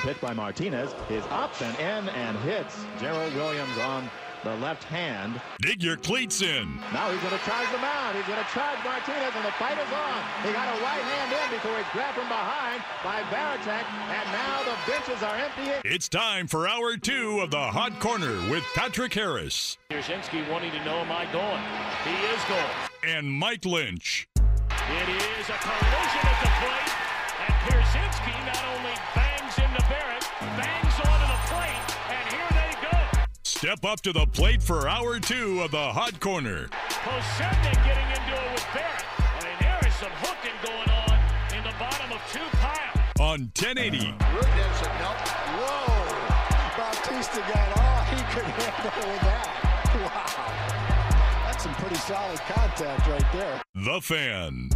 And the pitch by Martinez is up and in and hits Gerald Williams on the left hand. Dig your cleats in. Now he's going to charge the mound. He's going to charge Martinez, and the fight is on. He got a right hand in before he's grabbed from behind by Varitek, and now the benches are empty. It's time for hour two of the Hot Corner with Patrick Harris. Yashinsky wanting to know, am I going? He is going. And Mike Lynch. It is a collision at the plate, and Pierzynski not only bangs into Barrett, bangs onto the plate, and here they go. Step up to the plate for hour two of the Hot Corner. Posebnik getting into it with Barrett. I mean, there is some hooking going on in the bottom of two piles. On 1080. Rudin said, no. Whoa. Bautista got all oh, he could handle with that. Wow. That's some pretty solid contact right there. The Fan.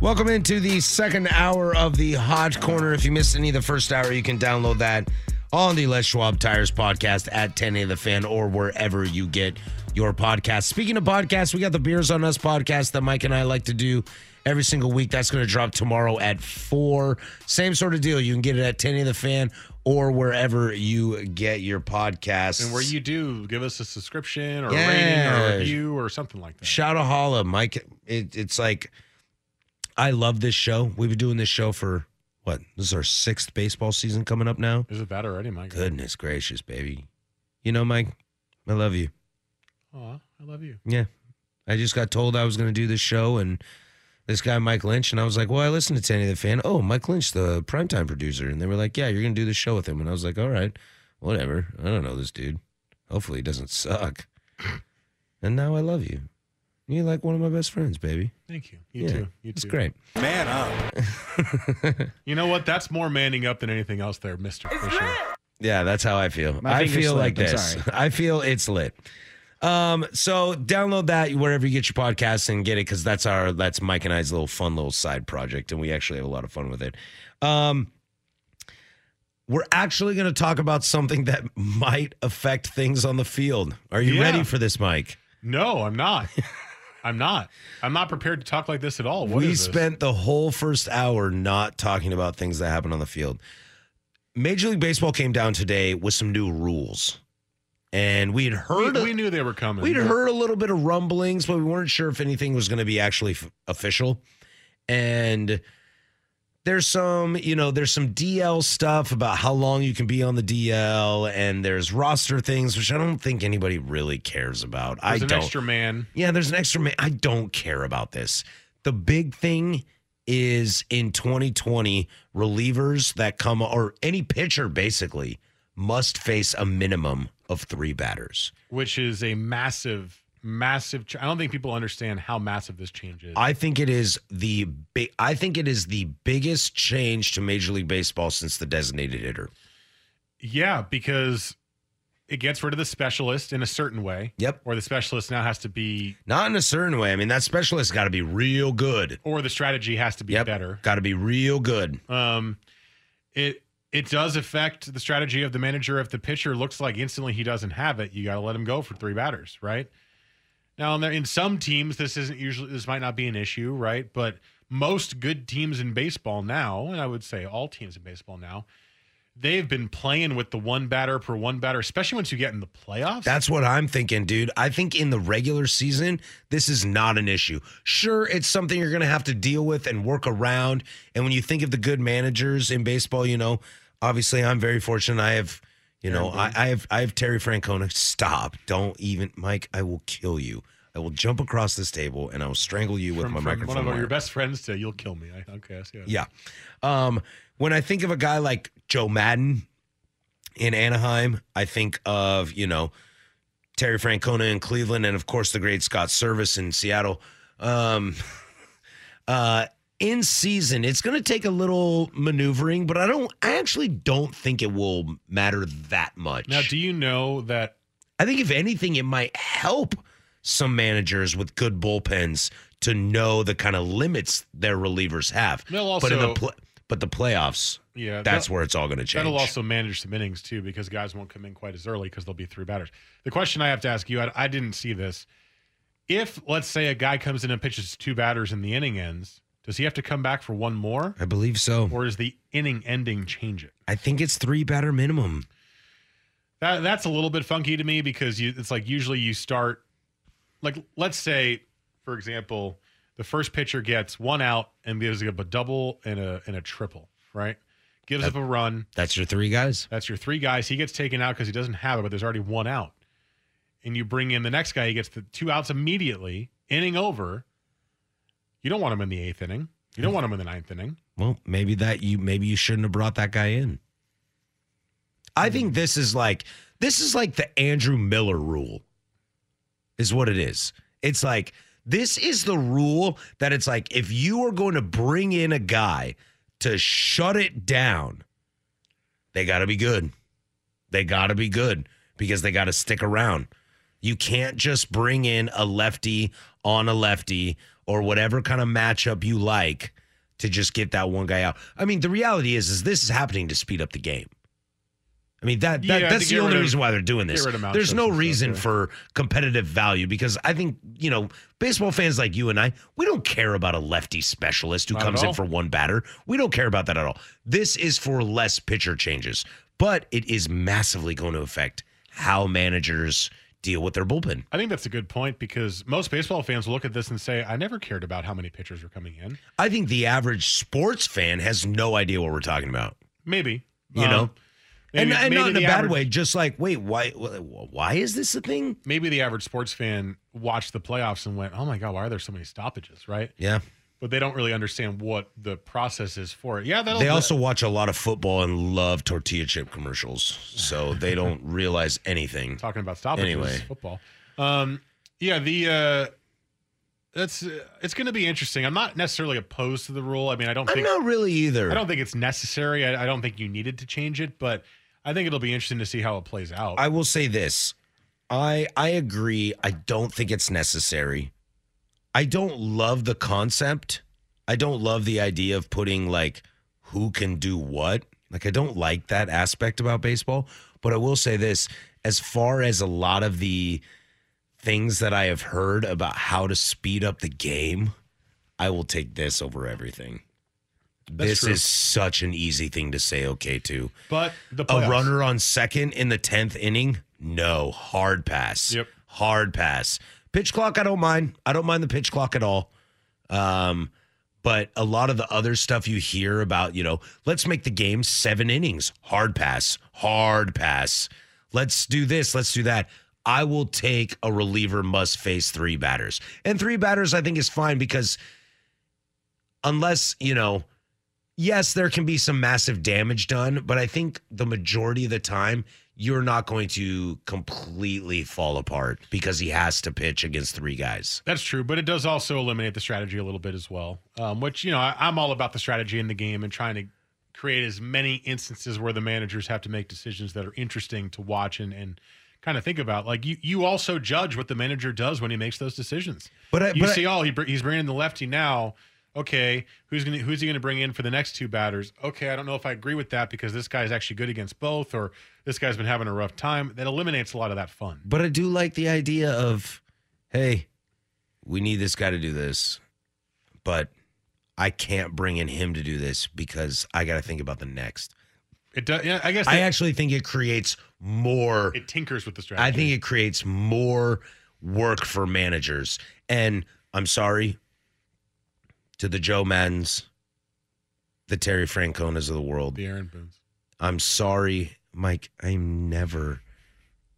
Welcome into the second hour of the Hot Corner. If you missed any of the first hour, you can download that on the Les Schwab Tires podcast at 1080 the fan or wherever you get your podcast. Speaking of podcasts, we got the Beers on Us podcast that Mike and I like to do every single week. That's going to drop tomorrow at 4. Same sort of deal. You can get it at 1080 the fan or wherever you get your podcast. And where you do, give us a subscription or Yeah. a rating or a review or something like that. Shout a holla, Mike. It, it's like I love this show. We've been doing this show for what? This is our sixth baseball season coming up now. Is it that already, Mike? Goodness gracious, baby. You know, Mike, I love you. Aw, I love you. Yeah. I just got told I was going to do this show and this guy, Mike Lynch, and I was like, well, I listened to Tanny the Fan. Oh, Mike Lynch, the primetime producer. And they were like, yeah, you're going to do the show with him. And I was like, all right, whatever. I don't know this dude. Hopefully he doesn't suck. and now I love you. You're like one of my best friends, baby. Thank you. You Yeah, too. You It's too. great. Man up. You know what? That's more manning up than anything else there, Mister Fisher. Yeah, that's how I feel. My I feel like slipped. I'm this. sorry. I feel it's lit. Um, so download that wherever you get your podcasts and get it because that's our that's Mike and I's little fun little side project, and we actually have a lot of fun with it. Um, we're actually going to talk about something that might affect things on the field. Are you Yeah. ready for this, Mike? No, I'm not. I'm not. I'm not prepared to talk like this at all. What we spent the whole first hour not talking about things that happened on the field. Major League Baseball came down today with some new rules. And we had heard We, we knew they were coming. We'd heard a little bit of rumblings, but we weren't sure if anything was going to be actually f- official. And there's some, you know, there's some DL stuff about how long you can be on the DL, and there's roster things, which I don't think anybody really cares about. I There's an don't. extra man. Yeah, there's an extra man. I don't care about this. The big thing is in 2020, relievers that come or any pitcher basically must face a minimum of three batters. which is a massive, massive. Ch- I don't think people understand how massive this change is. I think it is the big. I think it is the biggest change to Major League Baseball since the designated hitter. yeah, because it gets rid of the specialist in a certain way. Yep. Or the specialist now has to be, Not in a certain way. I mean, that specialist got to be real good. or the strategy has to be Yep, better. got to be real good. Um, it it does affect the strategy of the manager. If the pitcher looks like instantly he doesn't have it, you got to let him go for three batters, right? Now, in, some teams, this isn't usually this might not be an issue, right? But most good teams in baseball now, and I would say all teams in baseball now, they've been playing with the one batter per one batter, especially once you get in the playoffs. That's what I'm thinking, dude. I think in the regular season, this is not an issue. Sure, it's something you're going to have to deal with and work around. And when you think of the good managers in baseball, you know, obviously I'm very fortunate. I have, you know, I, I have I have Terry Francona. Stop! Don't even, Mike. I will kill you. I will jump across this table and I will strangle you with from, my from microphone. one of wire. your best friends to you'll kill me. I, okay, I see that. Yeah. Um, when I think of a guy like Joe Maddon in Anaheim, I think of, you know, Terry Francona in Cleveland and of course the great Scott Servais in Seattle. Um, uh, in season, it's going to take a little maneuvering, but I don't. I actually don't think it will matter that much. Now, do you know that I think if anything, it might help some managers with good bullpens to know the kind of limits their relievers have. They'll but in the also- pl- but the playoffs, Yeah, that's where it's all going to change. That'll also manage some innings too, because guys won't come in quite as early because there'll be three batters. The question I have to ask you, I, I didn't see this. If let's say a guy comes in and pitches two batters and the inning ends, does he have to come back for one more, I believe so. or is the inning ending change it? I think it's three batter minimum. That that's a little bit funky to me because you, it's like usually you start, like let's say, for example, the first pitcher gets one out and gives up a double and a and a triple, right? Gives up a run. That's your three guys. That's your three guys. He gets taken out because he doesn't have it, but there's already one out. And you bring in the next guy, he gets the two outs immediately, inning over. You don't want him in the eighth inning. You don't want him in the ninth inning. Well, maybe that you maybe you shouldn't have brought that guy in. I think this is like this is like the Andrew Miller rule. Is what it is. It's like this is the rule that it's like if you are going to bring in a guy to shut it down, they got to be good. They got to be good because they got to stick around. You can't just bring in a lefty on a lefty or whatever kind of matchup you like to just get that one guy out. I mean, the reality is, is this is happening to speed up the game. I mean that, that Yeah, that's the only of- reason why they're doing this. get rid of matchups There's no and stuff, reason yeah. for competitive value because I think you know baseball fans like you and I, we don't care about a lefty specialist who Not comes in for one batter. We don't care about that at all. This is for less pitcher changes, but it is massively going to affect how managers deal with their bullpen. I think that's a good point because most baseball fans look at this and say, I never cared about how many pitchers are coming in. I think the average sports fan has no idea what we're talking about. Maybe. You uh, know? maybe- and and not in a bad average- way, just like, wait, why why is this a thing? Maybe the average sports fan watched the playoffs and went, oh my God, why are there so many stoppages, right? Yeah. But they don't really understand what the process is for it. Yeah, They also watch a lot of football and love tortilla chip commercials, so they don't realize anything. talking about stoppages Anyway. football. Um, yeah, the uh, that's uh, it's going to be interesting. I'm not necessarily opposed to the rule. I mean, I don't I'm not really either. I don't think it's necessary. I, I don't think you needed to change it, but I think it'll be interesting to see how it plays out. I will say this. I I agree. I don't think it's necessary. I don't love the concept. I don't love the idea of putting like who can do what. Like I don't like that aspect about baseball, but I will say this as far as a lot of the things that I have heard about how to speed up the game, I will take this over everything. That's this true. is such an easy thing to say okay to. but the A runner on second in the 10th inning? No. Hard pass. Yep. Hard pass. Pitch clock, I don't mind. I don't mind the pitch clock at all. Um, but a lot of the other stuff you hear about, you know, let's make the game seven innings. Hard pass. Hard pass. Let's do this. Let's do that. I will take a reliever must face three batters. And three batters, I think, is fine because unless, you know, yes, there can be some massive damage done, but I think the majority of the time, you're not going to completely fall apart because he has to pitch against three guys. That's true, but it does also eliminate the strategy a little bit as well. Um, which you know, I, I'm all about the strategy in the game and trying to create as many instances where the managers have to make decisions that are interesting to watch and and kind of think about. Like you, you also judge what the manager does when he makes those decisions. But I- you but I- see, oh, he, he's bringing in the lefty now. Okay, who's gonna who's he gonna bring in for the next two batters? Okay, I don't know if I agree with that because this guy's actually good against both, or this guy's been having a rough time. That eliminates a lot of that fun. But I do like the idea of, hey, we need this guy to do this, but I can't bring in him to do this because I got to think about the next. It does. Yeah, I guess I actually think it creates more. it tinkers with the strategy. I think it creates more work for managers. And I'm sorry to the Joe Maddons, the Terry Franconas of the world. the Aaron Boone's. I'm sorry, Mike. I'm never,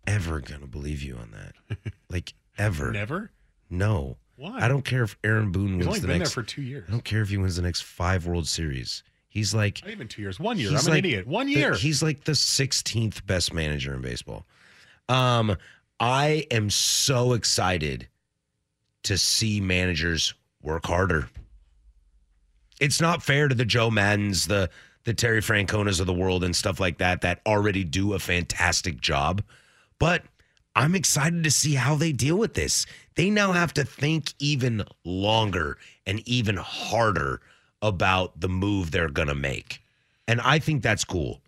ever gonna believe you on that. Like ever. Never. No. Why? I don't care if Aaron Boone He's wins only the been next. there for two years. I don't care if he wins the next five World Series. He's like Not even two years. One year. I'm an idiot. One the- year. he's like the 16th best manager in baseball. Um, I am so excited to see managers work harder. It's not fair to the Joe Maddons, the the Terry Franconas of the world and stuff like that that already do a fantastic job. But I'm excited to see how they deal with this. They now have to think even longer and even harder about the move they're going to make. And I think that's cool.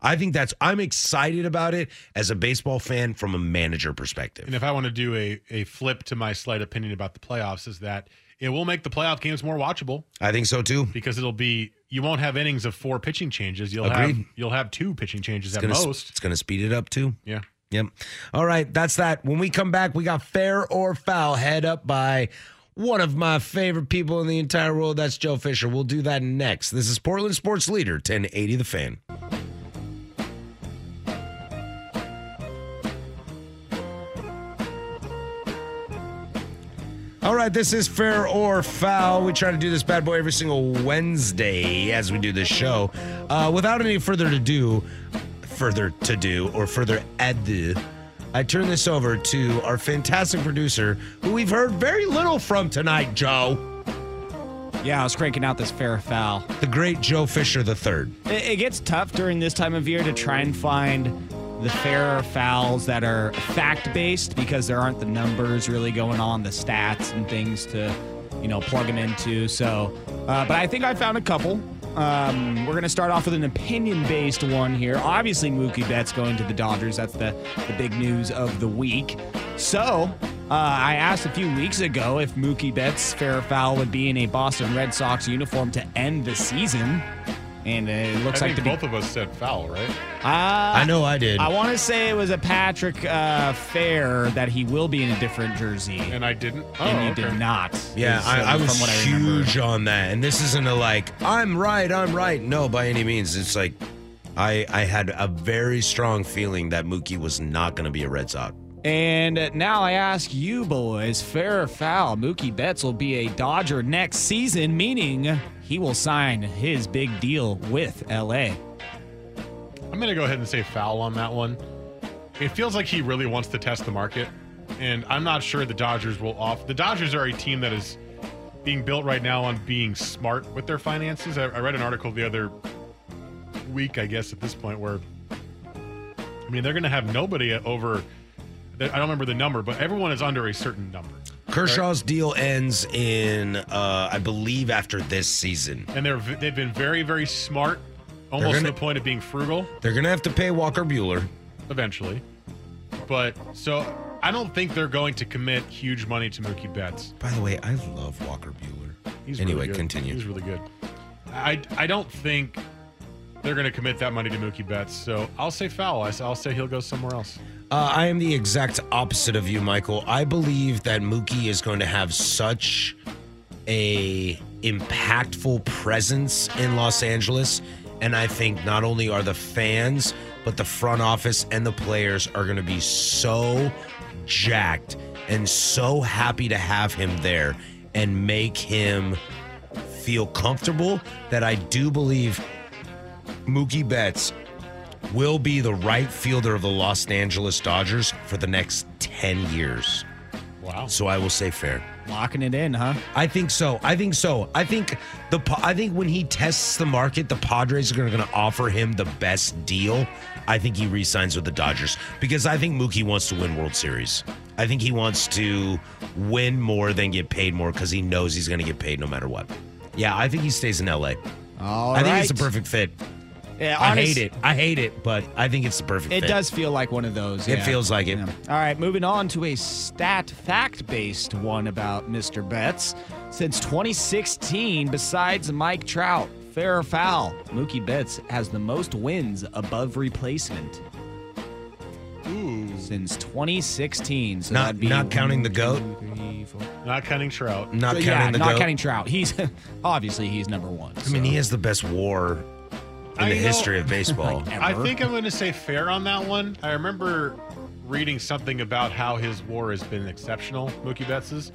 I think that's I'm excited about it as a baseball fan from a manager perspective. And if I want to do a, a flip to my slight opinion about the playoffs, is that it will make the playoff games more watchable I think so too. because it'll be you won't have innings of four pitching changes. You'll Agreed. have you'll have two pitching changes It's at gonna, most. It's going to speed it up too. Yeah. Yep. All right, that's that. When we come back, we got fair or foul head up by one of my favorite people in the entire world. That's Joe Fisher. We'll do that next. This is Portland Sports Leader 1080 The Fan. All right, this is fair or foul. We try to do this bad boy every single Wednesday as we do this show. Uh, without any further ado, further to do or further ado, I turn this over to our fantastic producer, who we've heard very little from tonight, Joe. Yeah, I was cranking out this fair foul. The great Joe Fisher III. It, it gets tough during this time of year to try and find the fair fouls that are fact based because there aren't the numbers really going on, the stats and things to, you know, plug them into. So, uh, but I think I found a couple. Um, we're going to start off with an opinion based one here. Obviously, Mookie Betts going to the Dodgers. That's the, the big news of the week. So, uh, I asked a few weeks ago if Mookie Betts' fair foul would be in a Boston Red Sox uniform to end the season. And it I looks like think to be. both of us said foul, right? Uh, I know I did. I want to say it was a Patrick uh, Fair that he will be in a different jersey. And I didn't. Oh, and you okay. did not. Yeah, is, I, uh, I was from I huge on that. And this isn't a like, I'm right, I'm right. No, by any means. It's like, I, I had a very strong feeling that Mookie was not going to be a Red Sox. And now I ask you boys, fair or foul, Mookie Betts will be a Dodger next season, meaning he will sign his big deal with LA. I'm going to go ahead and say foul on that one. It feels like he really wants to test the market, and I'm not sure the Dodgers will off. The Dodgers are a team that is being built right now on being smart with their finances. I, I read an article the other week, I guess, at this point, where I mean they're going to have nobody over. I don't remember the number, but everyone is under a certain number, Kershaw's deal ends in, uh, I believe, after this season. and they're they've been very very smart, almost gonna- to the point of being frugal. They're going to have to pay Walker Buehler. eventually. But so I don't think they're going to commit huge money to Mookie Betts. By the way, I love Walker Buehler. He's anyway, really continue. He's really good. I I don't think they're going to commit that money to Mookie Betts. So I'll say foul. I'll say he'll go somewhere else. Uh, I am the exact opposite of you, Michael. I believe that Mookie is going to have such a impactful presence in Los Angeles, and I think not only are the fans, but the front office and the players are going to be so jacked and so happy to have him there and make him feel comfortable that I do believe Mookie Betts will be the right fielder of the Los Angeles Dodgers for the next 10 years. Wow. So I will say fair. Locking it in, huh? I think so. I think so. I think the I think when he tests the market, the Padres are going to offer him the best deal. I think he re-signs with the Dodgers because I think Mookie wants to win World Series. I think he wants to win more than get paid more because he knows he's going to get paid no matter what. Yeah, I think he stays in LA. All I think right. it's the perfect fit. Yeah, I hate it. I hate it, but I think it's the perfect It fit. does feel like one of those. It yeah. feels like it. Yeah. All right, moving on to a stat fact based one about Mr. Betts. Since 2016, besides Mike Trout, fair or foul, Mookie Betts has the most wins above replacement. Since 2016. So Not- be not counting the one, goat? two, three, four. Not counting Trout. Not So, counting yeah, the not goat. counting Trout. He's obviously he's number one. I mean, he has the best WAR in I the know- history of baseball. I think I'm going to say fair on that one. I remember reading something about how his WAR has been exceptional, Mookie Betts's.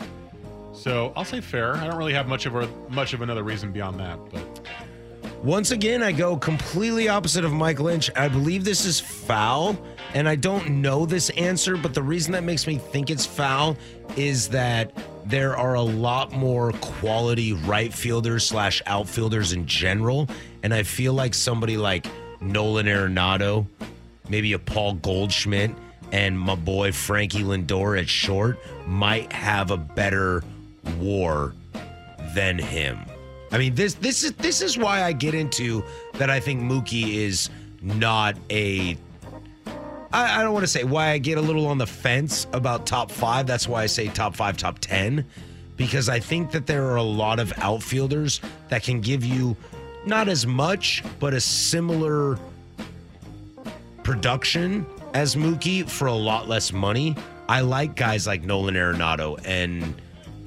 So I'll say fair. I don't really have much of a much of another reason beyond that, but Once again, I go completely opposite of Mike Lynch. I believe this is foul, and I don't know this answer, but the reason that makes me think it's foul is that there are a lot more quality right fielders slash outfielders in general. And I feel like somebody like Nolan Arenado, maybe a Paul Goldschmidt, and my boy Frankie Lindor at short might have a better WAR than him. I mean, this this is this is why I get into that I think Mookie is not a I, I don't want to say why I get a little on the fence about top five. That's why I say top five, top 10, because I think that there are a lot of outfielders that can give you not as much, but a similar production as Mookie for a lot less money. I like guys like Nolan Arenado and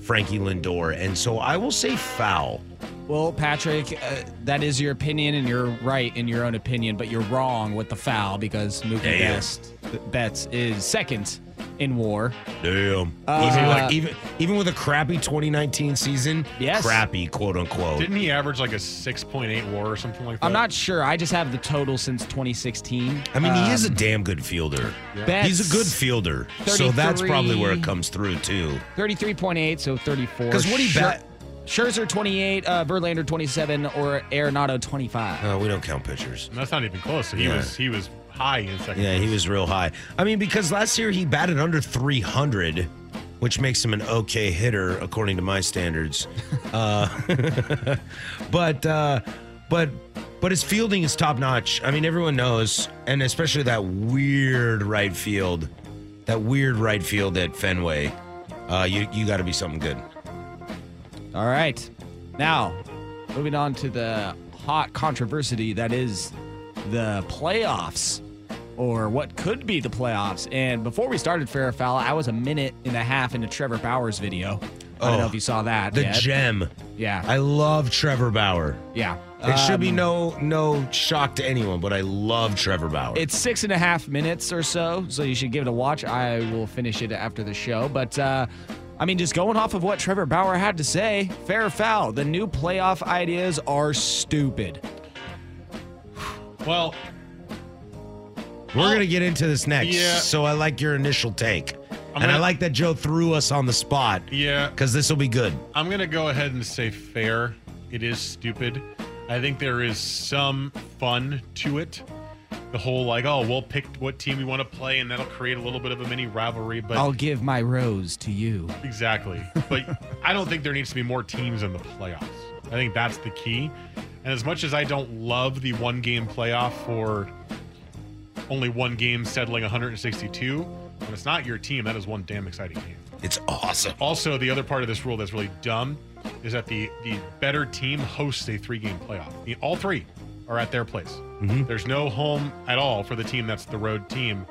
Frankie Lindor. And so I will say foul. Well, Patrick, uh, that is your opinion, and you're right in your own opinion, but you're wrong with the foul because Mookie Damn. Best Betts is second in WAR. Damn. Uh, even like even even with a crappy 2019 season, Yes. crappy quote unquote. Didn't he average like a 6.8 WAR or something like that? I'm not sure. I just have the total since 2016. I mean, he is a Um, damn good fielder. Betts, He's a good fielder, so that's probably where it comes through too. 33.8, so 34. Cuz what he Scher- bat- Scherzer 28, uh, Verlander 27, or Arenado 25. Uh, we don't count pitchers. And that's not even close. He Yeah. was he was high in second. Yeah, he was real high. I mean, because last year he batted under 300, which makes him an okay hitter according to my standards. Uh, but uh, but but his fielding is top notch. I mean, everyone knows, and especially that weird right field, that weird right field at Fenway. Uh, you you got to be something good. All right. Now, moving on to the hot controversy that is the playoffs or what could be the playoffs. And before we started Fair or Foul, I was a minute and a half into Trevor Bauer's video. I don't Oh, know if you saw that. The yet. gem. Yeah. I love Trevor Bauer. yeah. It should be Um, no no shock to anyone, but I love Trevor Bauer. It's six and a half minutes or so, so you should give it a watch. I will finish it after the show. But, uh, I mean, just going off of what Trevor Bauer had to say, fair or foul, the new playoff ideas are stupid. Well, We're gonna get into this next. Yeah. So I like your initial take, I'm and I gonna- like that Joe threw us on the spot yeah, because this will be good. I'm gonna go ahead and say fair. It is stupid. I think there is some fun to it. The whole like, oh, we'll pick what team we want to play, and that'll create a little bit of a mini rivalry. But I'll give my rose to you. Exactly. But I don't think there needs to be more teams in the playoffs. I think that's the key. And as much as I don't love the one game playoff for only one game settling 162, when it's not your team, that is one damn exciting game. It's awesome. Also, the other part of this rule that's really dumb is that the the better team hosts a three game playoff. The- all three are at their place. There's no home at all for the team that's the road team.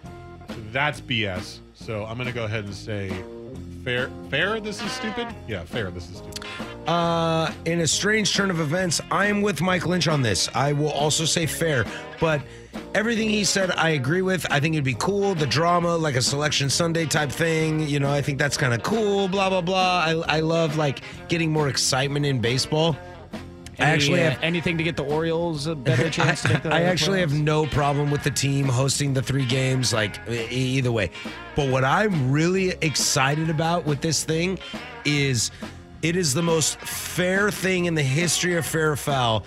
That's BS. So I'm gonna go ahead and say fair. Fair. This is stupid. Yeah, fair. This is stupid. Uh, in a strange turn of events, I am with Mike Lynch on this. I will also say fair, but everything he said, I agree with. I think it'd be cool. The drama, like a selection Sunday type thing, you know, I think that's kind of cool. Blah blah blah. I I love like getting more excitement in baseball. I actually uh, have anything to get the Orioles a better chance to make the I actually have no problem with the team hosting the three games, like either way. But what I'm really excited about with this thing is it is the most fair thing in the history of fair foul.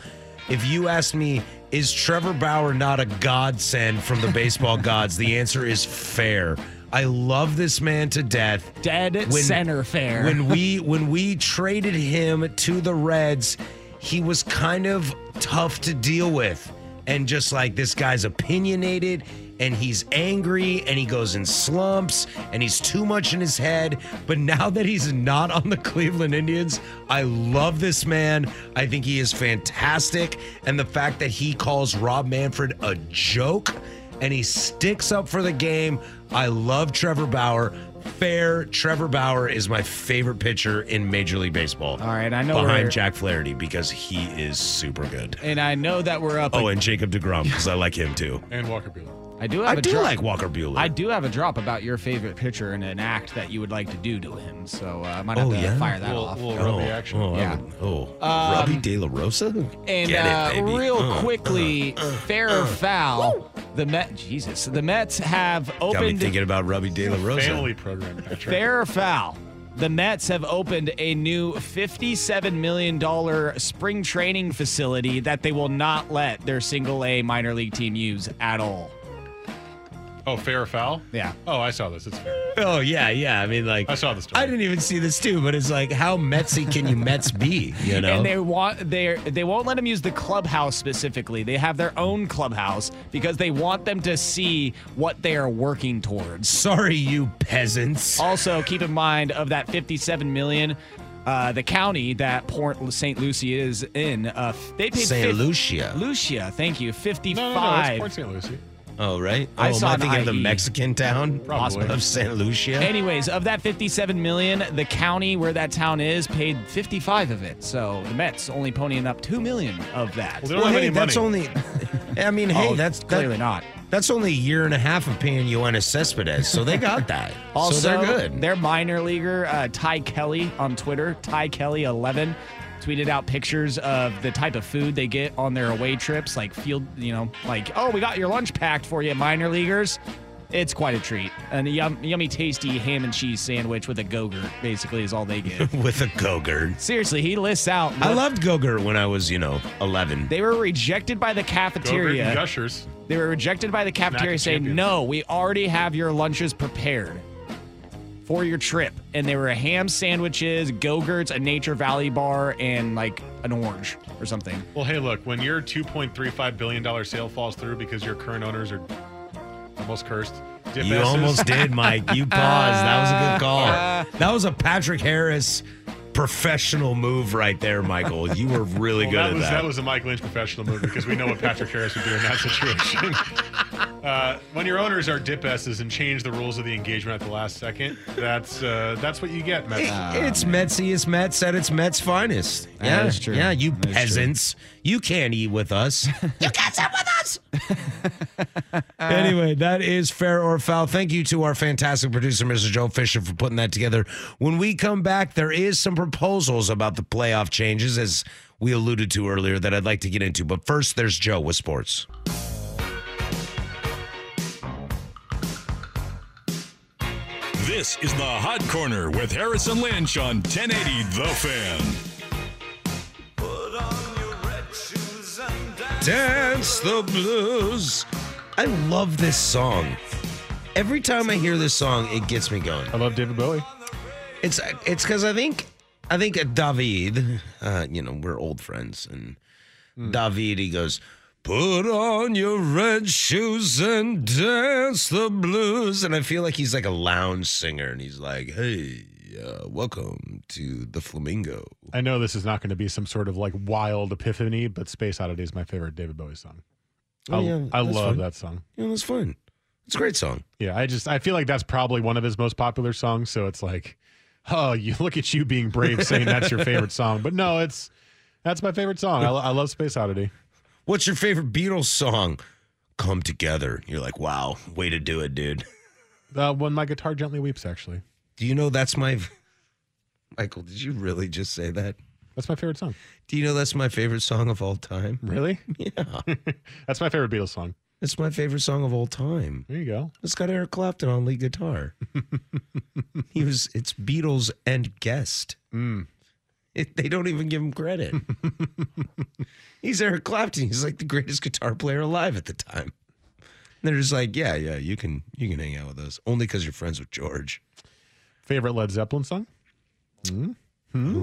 If you ask me, is Trevor Bauer not a godsend from the baseball gods? The answer is fair. I love this man to death dead center fair. when we when we traded him to the Reds, he was kind of tough to deal with. And just like this guy's opinionated and he's angry and he goes in slumps and he's too much in his head. But now that he's not on the Cleveland Indians, I love this man. I think he is fantastic. And the fact that he calls Rob Manfred a joke and he sticks up for the game. I love Trevor Bauer. Fair, Trevor Bauer is my favorite pitcher in Major League Baseball. All right, I know behind we're- Jack Flaherty because he is super good. and I know that we're up. Oh, and Jacob Degrom because I like him too. And Walker Buehler. I do have I a do drop. like Walker Buehler. I do have a drop about your favorite pitcher and an act that you would like to do to him. So uh, I might have Oh, to yeah? fire that Little- off. little oh, rubby action. Oh, Yeah. would- oh. Rubby De La Rosa. And Get uh, it, baby. real Uh, quickly, fair or foul, the Met. Jesus, the Mets have Got me opened thinking about Rubby De La Rosa. Family program. Fair or foul. The Mets have opened a new $57 million spring training facility that they will not let their single A minor league team use at all. Oh, fair or foul? Yeah. Oh, I saw this. It's fair. Oh yeah, yeah. I mean, like I saw the story. I didn't even see this too, but it's like, how Metsy can you Mets be? You know, And they want they they won't let them use the clubhouse specifically. They have their own clubhouse because they want them to see what they are working towards. sorry, you peasants. Also, keep in mind of that 57 million, uh, the county that Port St. Lucie is in, uh, they paid Saint fif- Lucia. Lucia, thank you, 55. No, no, no. It's Port St. Lucie. Oh right. I oh, saw am I an thinking of the IE. Mexican town Probably. of Saint Lucia? Anyways, of that 57 million, the county where that town is paid 55 of it. So the Mets only ponying up 2 million of that. Well, they don't well, have hey, any that's money. only. I mean, hey, Oh, that's that- clearly not. That's only a year and a half of paying Yoenis Cespedes, so they got that. Also, so they're good. Their minor leaguer, uh, Ty Kelly on Twitter, Ty Kelly11, tweeted out pictures of the type of food they get on their away trips, like field, you know, like, oh, we got your lunch packed for you, minor leaguers. It's quite a treat. And a yum, yummy, tasty ham and cheese sandwich with a Gogurt, basically, is all they get. with a Gogurt. Seriously, he lists out. I what- loved Gogurt when I was, you know, 11. They were rejected by the cafeteria. and Gushers. They were rejected by the cafeteria saying, champions. no, we already have your lunches prepared for your trip. And they were ham sandwiches, Go-Gurts, a Nature Valley bar, and like an orange or something. Well, hey, look, when your $2.35 billion sale falls through because your current owners are almost cursed, dip You S's, almost did, Mike. You paused. That was a good call. That was a Patrick Harris professional move right there, Michael. You were really Well, good that at was that. that was a Mike Lynch professional move because we know what Patrick Harris would do in that situation. Uh, when your owners are dip S's and change the rules of the engagement at the last second, that's uh, that's what you get, Mets. it's Metsy. It's Mets at its Mets finest. Yeah, that's true. Yeah, you That is true. peasants. You can't eat with us. you can't sit with us. anyway, that is fair or foul. Thank you to our fantastic producer, Mr. Joe Fisher, for putting that together. When we come back, there is some proposals about the playoff changes, as we alluded to earlier, that I'd like to get into. But first, there's Joe with sports. This is the Hot Corner with Harrison Lynch on 1080 The Fan. Put on your red shoes and dance the blues. I love this song. Every time I hear this song, it gets me going. I love David Bowie. It's it's because I think I think David, uh, you know, we're old friends, and David he goes, "Put on your red shoes and dance the blues," and I feel like he's like a lounge singer, and he's like, "Hey, uh, welcome to the Flamingo." I know this is not going to be some sort of like wild epiphany, but Space Oddity is my favorite David Bowie song. Oh, I, yeah, I love fun. that song. Yeah, that's fun. It's a great song. Yeah, I just I feel like that's probably one of his most popular songs. So it's like, oh, you look at you being brave saying that's your favorite song, but no, it's that's my favorite song. I, I love Space Oddity. What's your favorite Beatles song? Come together. You're like, wow, way to do it, dude. Uh, when my guitar gently weeps, actually, Do you know that's my Michael? Did you really just say that? that's my favorite song. Do you know that's my favorite song of all time? Really? Yeah, That's my favorite Beatles song. it's my favorite song of all time. There you go. It's got Eric Clapton on lead guitar. he was. It's Beatles and guest. It, they don't even give him credit. He's Eric Clapton. He's like the greatest guitar player alive at the time. They're just like, yeah, yeah, you can you can hang out with us only because you're friends with George. Favorite Led Zeppelin song? Hmm. Hmm.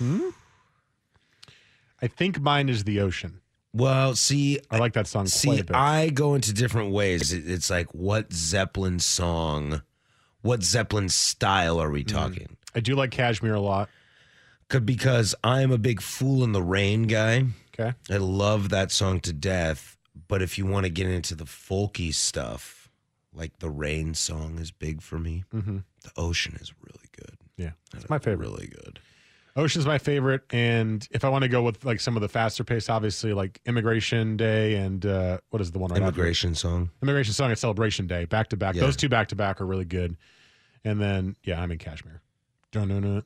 Ooh. I think mine is The Ocean. Well, see, I like that song quite See, a bit. I go into different ways. It's like, what Zeppelin song, what Zeppelin style are we Mm. talking? I do like Kashmir a lot. Because I'm a big Fool in the Rain guy. Okay. I love that song to death. But if you want to get into the folky stuff, like the Rain song is big for me. Mhm. The Ocean is really good. Yeah, it's my favorite. Really good. Ocean's my favorite, and if I want to go with like some of the faster pace, obviously like Immigration Day and uh, what is the one right after? Immigration song. Immigration Song and Celebration Day, back to back. Yeah. Those two back to back are really good. And then yeah, I'm in Kashmir. Dun dun dun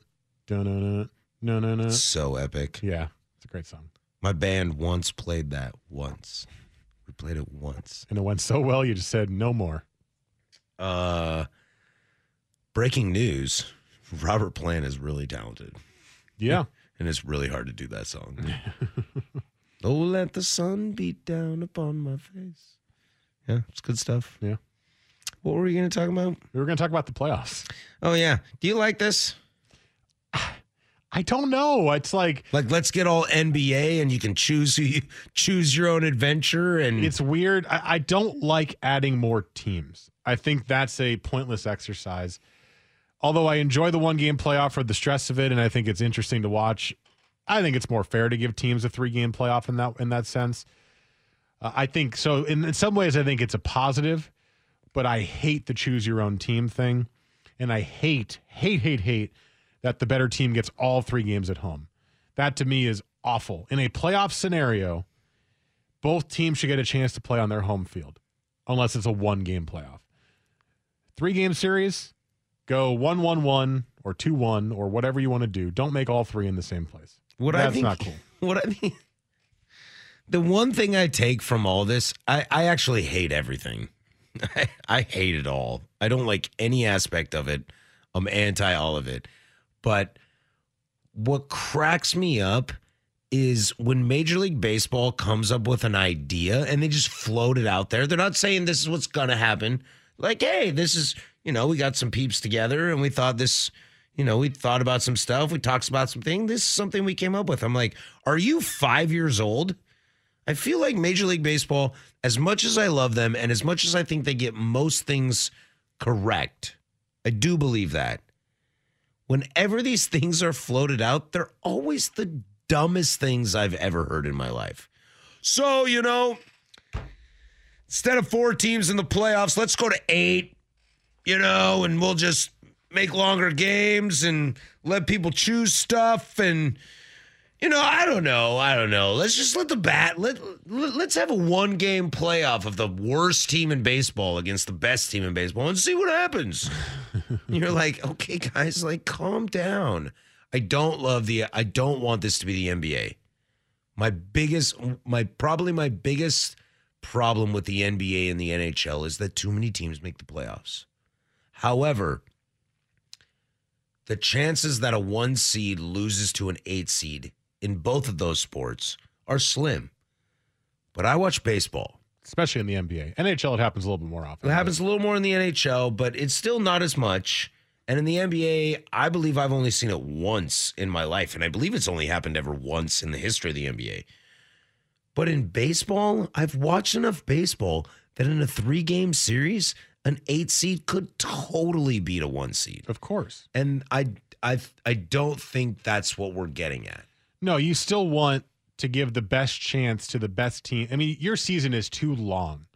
dun dun dun no, no. So epic. Yeah, it's a great song, My band once played that once. We played it once. and it went so well. You just said no more. Uh, breaking news. Robert Plant is really talented, Yeah. and it's really hard to do that song. oh, let the sun beat down upon my face. Yeah, it's good stuff. Yeah. What were we going to talk about? We were going to talk about the playoffs. Oh yeah, do you like this? I don't know. It's like Like, let's get all NBA, and you can choose who you choose your own adventure, and it's weird. I, I don't like adding more teams. I think that's a pointless exercise. Although I enjoy the one game playoff for the stress of it, and I think it's interesting to watch. I think it's more fair to give teams a three game playoff in that in that sense. Uh, I think so. In, in some ways, I think it's a positive, but I hate the choose your own team thing, and I hate hate hate hate that the better team gets all three games at home. That to me is awful. In a playoff scenario, both teams should get a chance to play on their home field, unless it's a one game playoff. Three game series, go 1 1 1 or 2 1 or whatever you want to do. Don't make all three in the same place. What That's I think, not cool. What I think, the one thing I take from all this, I, I actually hate everything. I, I hate it all. I don't like any aspect of it. I'm anti all of it. But what cracks me up is when Major League Baseball comes up with an idea and they just float it out there. They're not saying this is what's going to happen. Like, hey, this is, you know, we got some peeps together and we thought this, you know, we thought about some stuff. We talked about something. This is something we came up with. I'm like, are you five years old? I feel like Major League Baseball, as much as I love them and as much as I think they get most things correct, I do believe that. Whenever these things are floated out, they're always the dumbest things I've ever heard in my life. So, you know, instead of four teams in the playoffs, let's go to eight, you know, and we'll just make longer games and let people choose stuff and you know, I don't know. I don't know. Let's just let the bat let, let let's have a one game playoff of the worst team in baseball against the best team in baseball and see what happens. You're like, okay, guys, like calm down. I don't love the I don't want this to be the NBA. My biggest my probably my biggest problem with the NBA and the NHL is that too many teams make the playoffs. However, the chances that a one seed loses to an eight seed in both of those sports are slim. But I watch baseball. Especially in the NBA. NHL, it happens a little bit more often. It happens a little more in the NHL, but it's still not as much. And in the NBA, I believe I've only seen it once in my life. And I believe it's only happened ever once in the history of the NBA. But in baseball, I've watched enough baseball that in a three game series, an eight seed could totally beat a one seed. Of course. And I I I don't think that's what we're getting at. No, you still want to give the best chance to the best team. I mean, your season is too long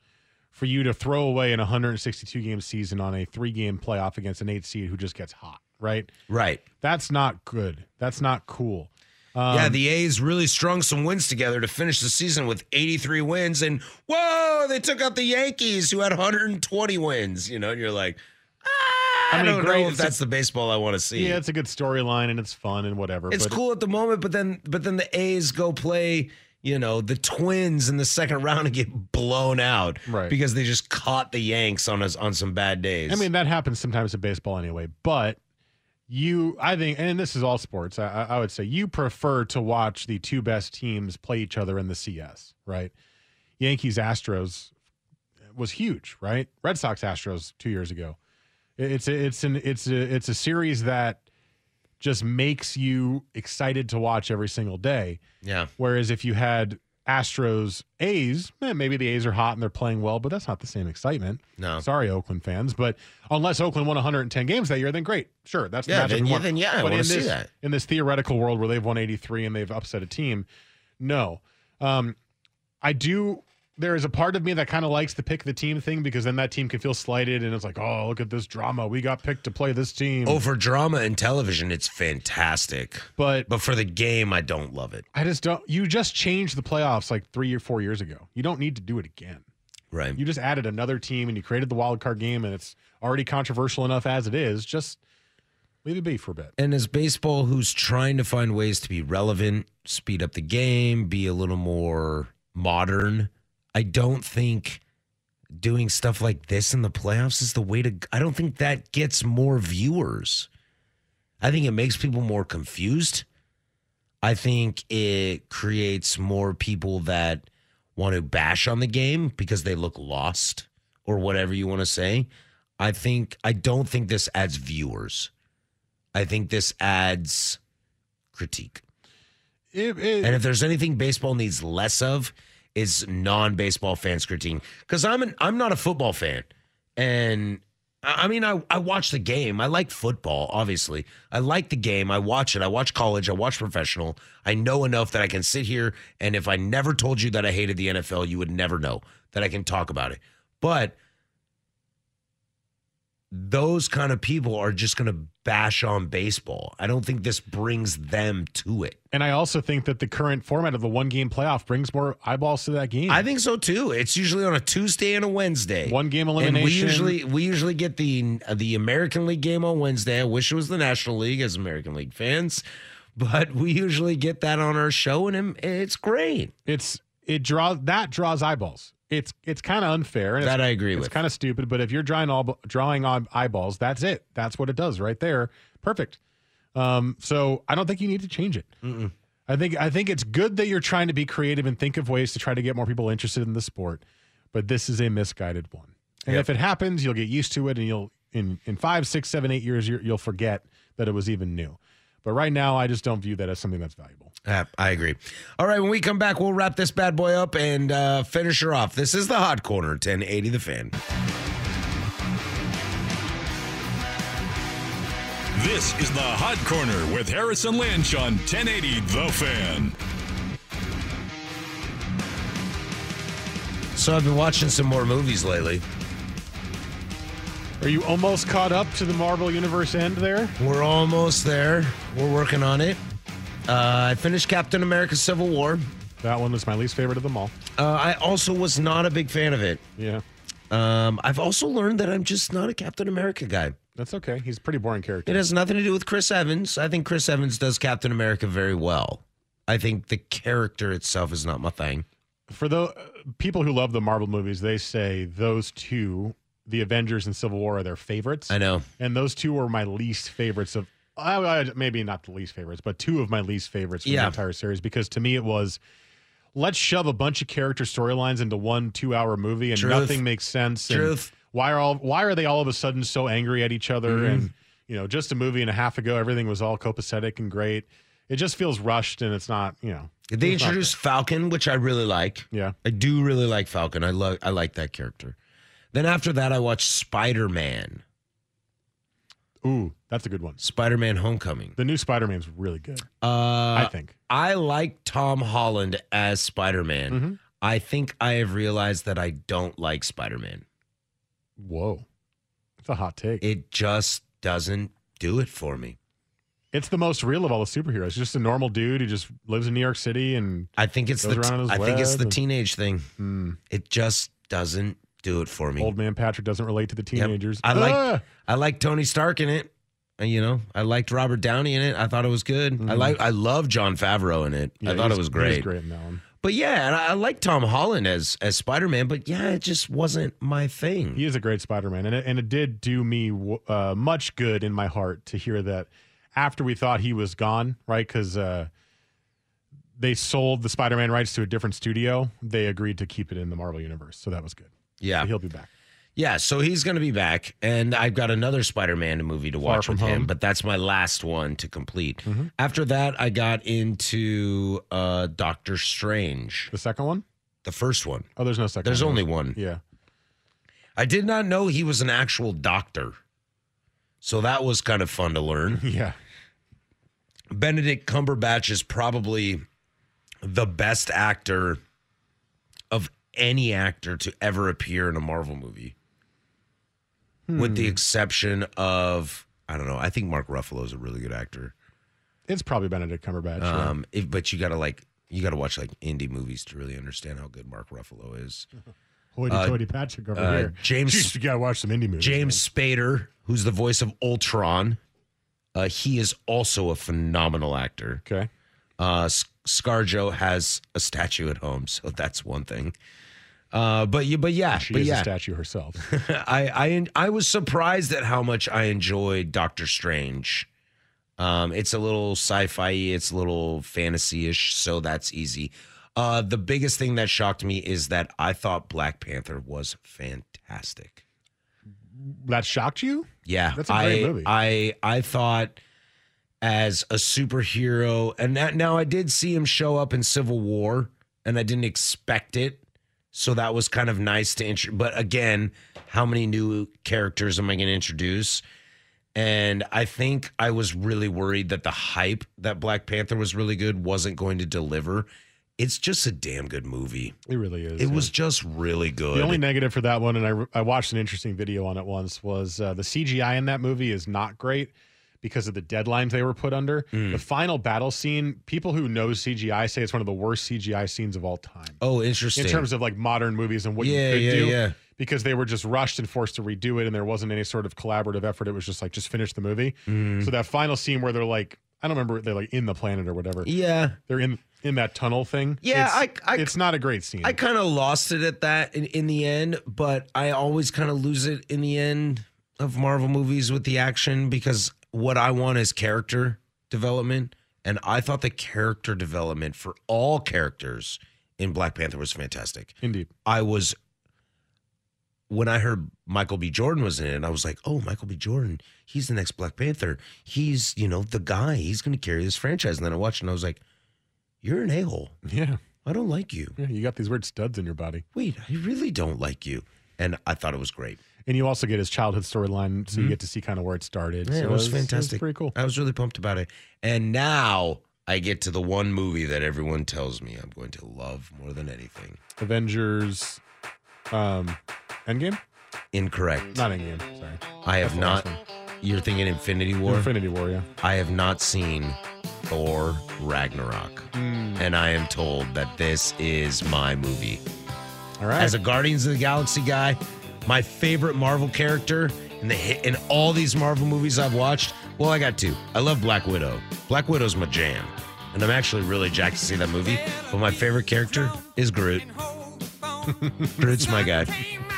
for you to throw away an 162 game season on a three game playoff against an eight seed who just gets hot, right? Right. That's not good. That's not cool. Um, yeah, the A's really strung some wins together to finish the season with 83 wins. And whoa, they took out the Yankees who had 120 wins. You know, and you're like, ah, I, I mean, don't great. know if It's a- that's the baseball I want to see. Yeah, it's a good storyline and it's fun and whatever. It's cool at the moment, but then but then the A's go play, you know, the Twins in the second round and get blown out, Right. Because they just caught the Yanks on us on some bad days. I mean, that happens sometimes in baseball anyway. But you, I think, and this is all sports. I I would say you prefer to watch the two best teams play each other in the CS, right? Yankees Astros was huge, right? Red Sox Astros two years ago. It- It's a, it's an it's a it's a series that just makes you excited to watch every single day. yeah, Whereas if you had Astros A's, eh, maybe the A's are hot and they're playing well, but that's not the same excitement. No. sorry, Oakland fans, but unless Oakland won 110 games that year, then great, sure, that's the Yeah, matchup then we yeah, want. then yeah, I but in see this that. in this theoretical world where they've won 83 and they've upset a team, no. Um, I do. There is a part of me that kind of likes the pick the team thing because then that team can feel slighted and it's like, oh, look at this drama. We got picked to play this team. Oh, for drama and television, it's fantastic. but But for the game, I don't love it. I just don't. You just changed the playoffs like three or four years ago. You don't need to do it again. Right. You just added another team and you created the wild card game, and it's already controversial enough as it is. Just leave it be for a bit. And as baseball, who's trying to find ways to be relevant, speed up the game, be a little more modern, I don't think doing stuff like this in the playoffs is the way to. I don't think that gets more viewers. I think it makes people more confused. I think it creates more people that want to bash on the game because they look lost or whatever you want to say. I think I don't think this adds viewers. I think this adds critique. It- it- And if there's anything baseball needs less of, is non-baseball fans critiquing. Because I'm an I'm not a football fan, and I mean I I watch the game. I like football, obviously. I like the game. I watch it. I watch college. I watch professional. I know enough that I can sit here and if I never told you that I hated the NFL, you would never know that I can talk about it. But those kind of people are just going to bash on baseball. I don't think this brings them to it. and I also think that the current format of the one game playoff brings more eyeballs to that game. I think so too. It's usually on a Tuesday and a Wednesday. One game And we usually we usually get the uh, the American League game on Wednesday. I wish it was the National League as American League fans, but we usually get that on our show, and it's great. it's it draws that draws eyeballs. It's it's kind of unfair. And That I agree It's with. It's kind of stupid, but if you're drawing all drawing on eyeballs, that's it. That's what it does right there. Perfect. Um, so I don't think you need to change it. I think I think it's good that you're trying to be creative and think of ways to try to get more people interested in the sport, but this is a misguided one. And Yep. if it happens, you'll get used to it, and you'll in in five, six, seven, eight years, you're, you'll forget that it was even new. But right now, I just don't view that as something that's valuable. Uh, I agree. All right, when we come back, we'll wrap this bad boy up and uh, finish her off. This is the Hot Corner, 1080 The Fan. This is the Hot Corner with Harris and Lynch on 1080 The Fan. So I've been watching some more movies lately. Are you almost caught up to the Marvel Universe end there? We're almost there. We're working on it. Uh, I finished Captain America Civil War. That one was my least favorite of them all. Uh, I also was not a big fan of it. Yeah, Um, I've also learned that I'm just not a Captain America guy. that's okay. He's a pretty boring character. It has nothing to do with Chris Evans. I think Chris Evans does Captain America very well. I think the character itself is not my thing. For the uh, people who love the Marvel movies, they say those two, the Avengers and Civil War, are their favorites. I know. and those two were my least favorites of. I, I- maybe not the least favorites, but two of my least favorites from Yeah. the entire series because to me it was. Let's shove a bunch of character storylines into one two-hour movie, and Truth. nothing makes sense. and Truth. Why are all? Why are they all of a sudden so angry at each other? Mm-hmm. And you know, just a movie and a half ago, everything was all copacetic and great. It just feels rushed, and it's not. You know, They introduced Falcon, which I really like. Yeah. I do really like Falcon. I love I like that character. Then after that, I watched Spider Man. Ooh, that's a good one. Spider Man Homecoming. The new Spider-Man's really good. Uh, I think. I like Tom Holland as Spider Man. Mm-hmm. I think I have realized that I don't like Spider Man. Whoa, it's a hot take. It just doesn't do it for me. It's the most real of all the superheroes. Just a normal dude who just lives in New York City and I think it's the his I think it's the and- teenage thing. Hmm. It just doesn't do it for me. old man Patrick doesn't relate to the Yep. teenagers. I like Ah! I like Tony Stark in it. And, you know, I liked Robert Downey in it. I thought it was good. I like I love Jon Favreau in it. Mm-hmm. Yeah, I thought it was great. great in that one. But yeah, and I, I like Tom Holland as as Spider Man. But yeah, it just wasn't my thing. He is a great Spider-Man, and it, and it did do me w- uh, much good in my heart to hear that after we thought he was gone, right? Because uh, they sold the Spider-Man rights to a different studio. They agreed to keep it in the Marvel universe, so that was good. Yeah, So he'll be back. yeah. So he's going to be back, and I've got another Spider Man movie to watch with him. But that's my last one to complete. After that, I got into uh Doctor Strange, The second one? the first one. Oh, there's no second. There's one. only one. Yeah. I did not know he was an actual doctor. So that was kind of fun to learn. Yeah. Benedict Cumberbatch is probably the best actor any actor to ever appear in a Marvel movie. With the exception of I don't know, I think Mark Ruffalo is a really good actor. It's probably Benedict Cumberbatch. Um if, but you got to like you got to watch like indie movies to really understand how good Mark Ruffalo is. Hoity-toity Patrick over uh, here. James- Jeez, you gotta watch some indie movies. James Spader, who's the voice of Ultron, uh, he is also a phenomenal actor. Okay. Uh, ScarJo has a statue at home, so that's one thing. Uh, but you, but yeah, She but is yeah, a statue herself. I, I, I was surprised at how much I enjoyed Doctor Strange. Um, it's a little sci-fi, it's a little fantasy-ish, so that's easy. Uh, the biggest thing that shocked me is that I thought Black Panther was fantastic. That shocked you? Yeah, That's a great I, movie. I I thought as a superhero, and that, now I did see him show up in Civil War, and I didn't expect it, so that was kind of nice to intro. But again, how many new characters am I going to introduce? And I think I was really worried that the hype that Black Panther was really good wasn't going to deliver. It's just a damn good movie. It really is. It yeah. was just really good. The only negative for that one, and I, I watched an interesting video on it once, was uh, the CGI in that movie is not great because of the deadlines they were put under. Mm. The final battle scene, people who know CGI say it's one of the worst CGI scenes of all time. oh, interesting. In terms of like modern movies and what Yeah, you could yeah, do. yeah. Because they were just rushed and forced to redo it, and there wasn't any sort of collaborative effort. It was just like, just finish the movie. Mm. So that final scene where they're like, I don't remember, they're like in the planet or whatever. yeah. They're in in that tunnel thing. Yeah, it's, I- I- it's not a great scene. I kind of lost it at that in, in the end, but I always kind of lose it in the end of Marvel movies with the action because what I want is character development. And I thought the character development for all characters in Black Panther was fantastic. Indeed. I was, when I heard Michael B. Jordan was in it, I was like, oh, Michael B. Jordan, he's the next Black Panther. He's, you know, the guy. He's going to carry this franchise. And then I watched and I was like, you're an a hole. Yeah. I don't like you. Yeah. You got these weird studs in your body. wait, I really don't like you. And I thought it was great. And you also get his childhood storyline, so you get to see kind of where it started. Mm-hmm. Yeah, so it was fantastic. pretty cool. I was really pumped about it. And now I get to the one movie that everyone tells me I'm going to love more than anything. Avengers, um, Endgame, Incorrect. not Endgame. Sorry, I have That's not. You're thinking Infinity War? Infinity War. Yeah. I have not seen Thor Ragnarok. Mm. And I am told that this is my movie. All right. As a Guardians of the Galaxy guy, my favorite Marvel character in the in all these Marvel movies I've watched. Well, I got two. I love Black Widow. Black Widow's my jam, and I'm actually really jacked to see that movie. But my favorite character is Groot. Groot's my guy.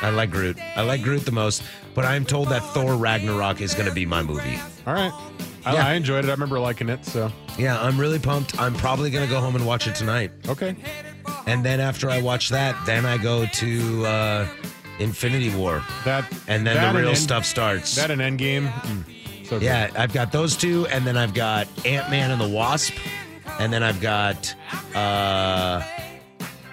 I like Groot. I like Groot the most. But I'm told that Thor Ragnarok is going to be my movie. All right. I, Yeah. I enjoyed it. I remember liking it. So Yeah, I'm really pumped. I'm probably going to go home and watch it tonight. okay. And then after I watch that, then I go to uh, Infinity War. That And then that the real End- stuff starts. That an Endgame. Mm, so yeah, I've got those two, and then I've got Ant Man and the Wasp, and then I've got uh,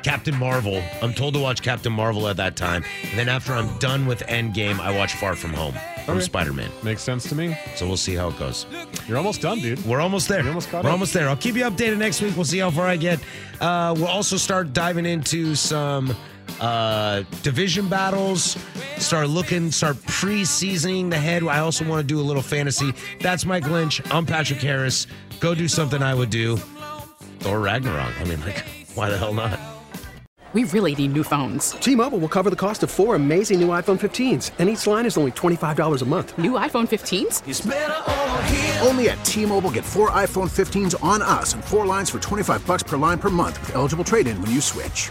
Captain Marvel. I'm told to watch Captain Marvel at that time. And then after I'm done with Endgame, I watch Far From Home from Okay. Spider Man. makes sense to me. So we'll see how it goes. You're almost done, dude. We're almost there. Almost We're up. almost there. I'll keep you updated next week. We'll see how far I get. Uh, we'll also start diving into some uh, division battles. Start looking, start pre-seasoning the head. I also want to do a little fantasy. That's Mike Lynch. I'm Patrick Harris. Go do something I would do. Thor Ragnarok. I mean, like, why the hell not? We really need new phones. T-Mobile will cover the cost of four amazing new iPhone 15s, and each line is only $25 a month. New iPhone 15s? Only at T-Mobile get four iPhone 15s on us and four lines for 25 bucks per line per month with eligible trade-in when you switch.